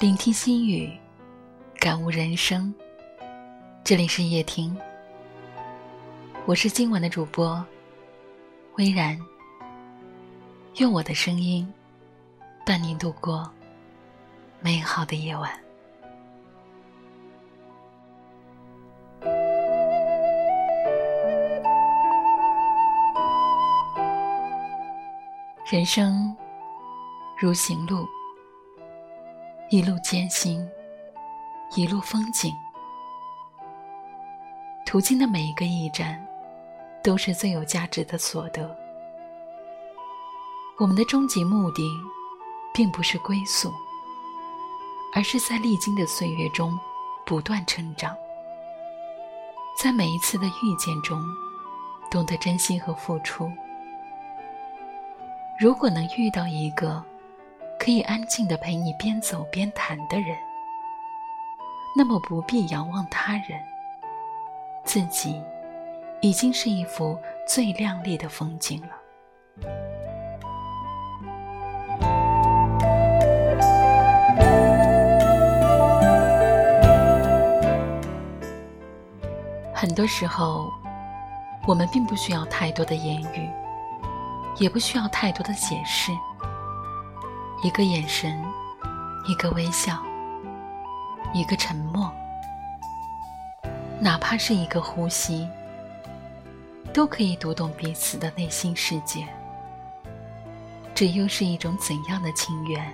聆听心语，感悟人生。这里是夜听，我是今晚的主播微然。用我的声音伴您度过美好的夜晚。人生如行路。一路艰辛，一路风景，途经的每一个驿站，都是最有价值的所得。我们的终极目的，并不是归宿，而是在历经的岁月中不断成长，在每一次的遇见中，懂得珍惜和付出。如果能遇到一个。可以安静的陪你边走边谈的人，那么不必仰望他人，自己已经是一幅最亮丽的风景了。很多时候，我们并不需要太多的言语，也不需要太多的解释。一个眼神，一个微笑，一个沉默，哪怕是一个呼吸，都可以读懂彼此的内心世界。这又是一种怎样的情缘？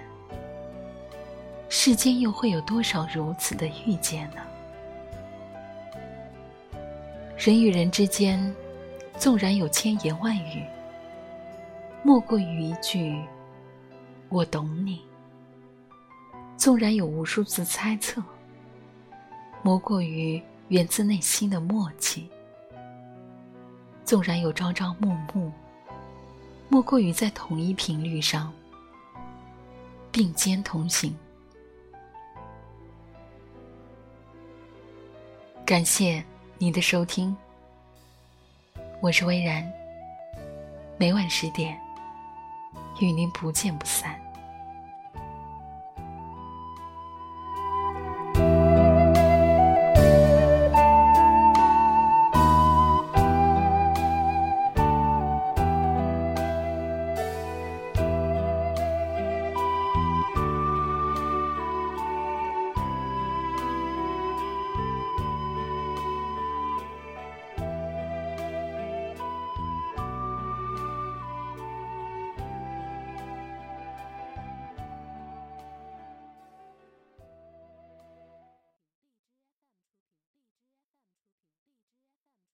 世间又会有多少如此的遇见呢？人与人之间，纵然有千言万语，莫过于一句。我懂你，纵然有无数次猜测，莫过于源自内心的默契；纵然有朝朝暮暮，莫过于在同一频率上并肩同行。感谢你的收听，我是微然，每晚十点。与您不见不散。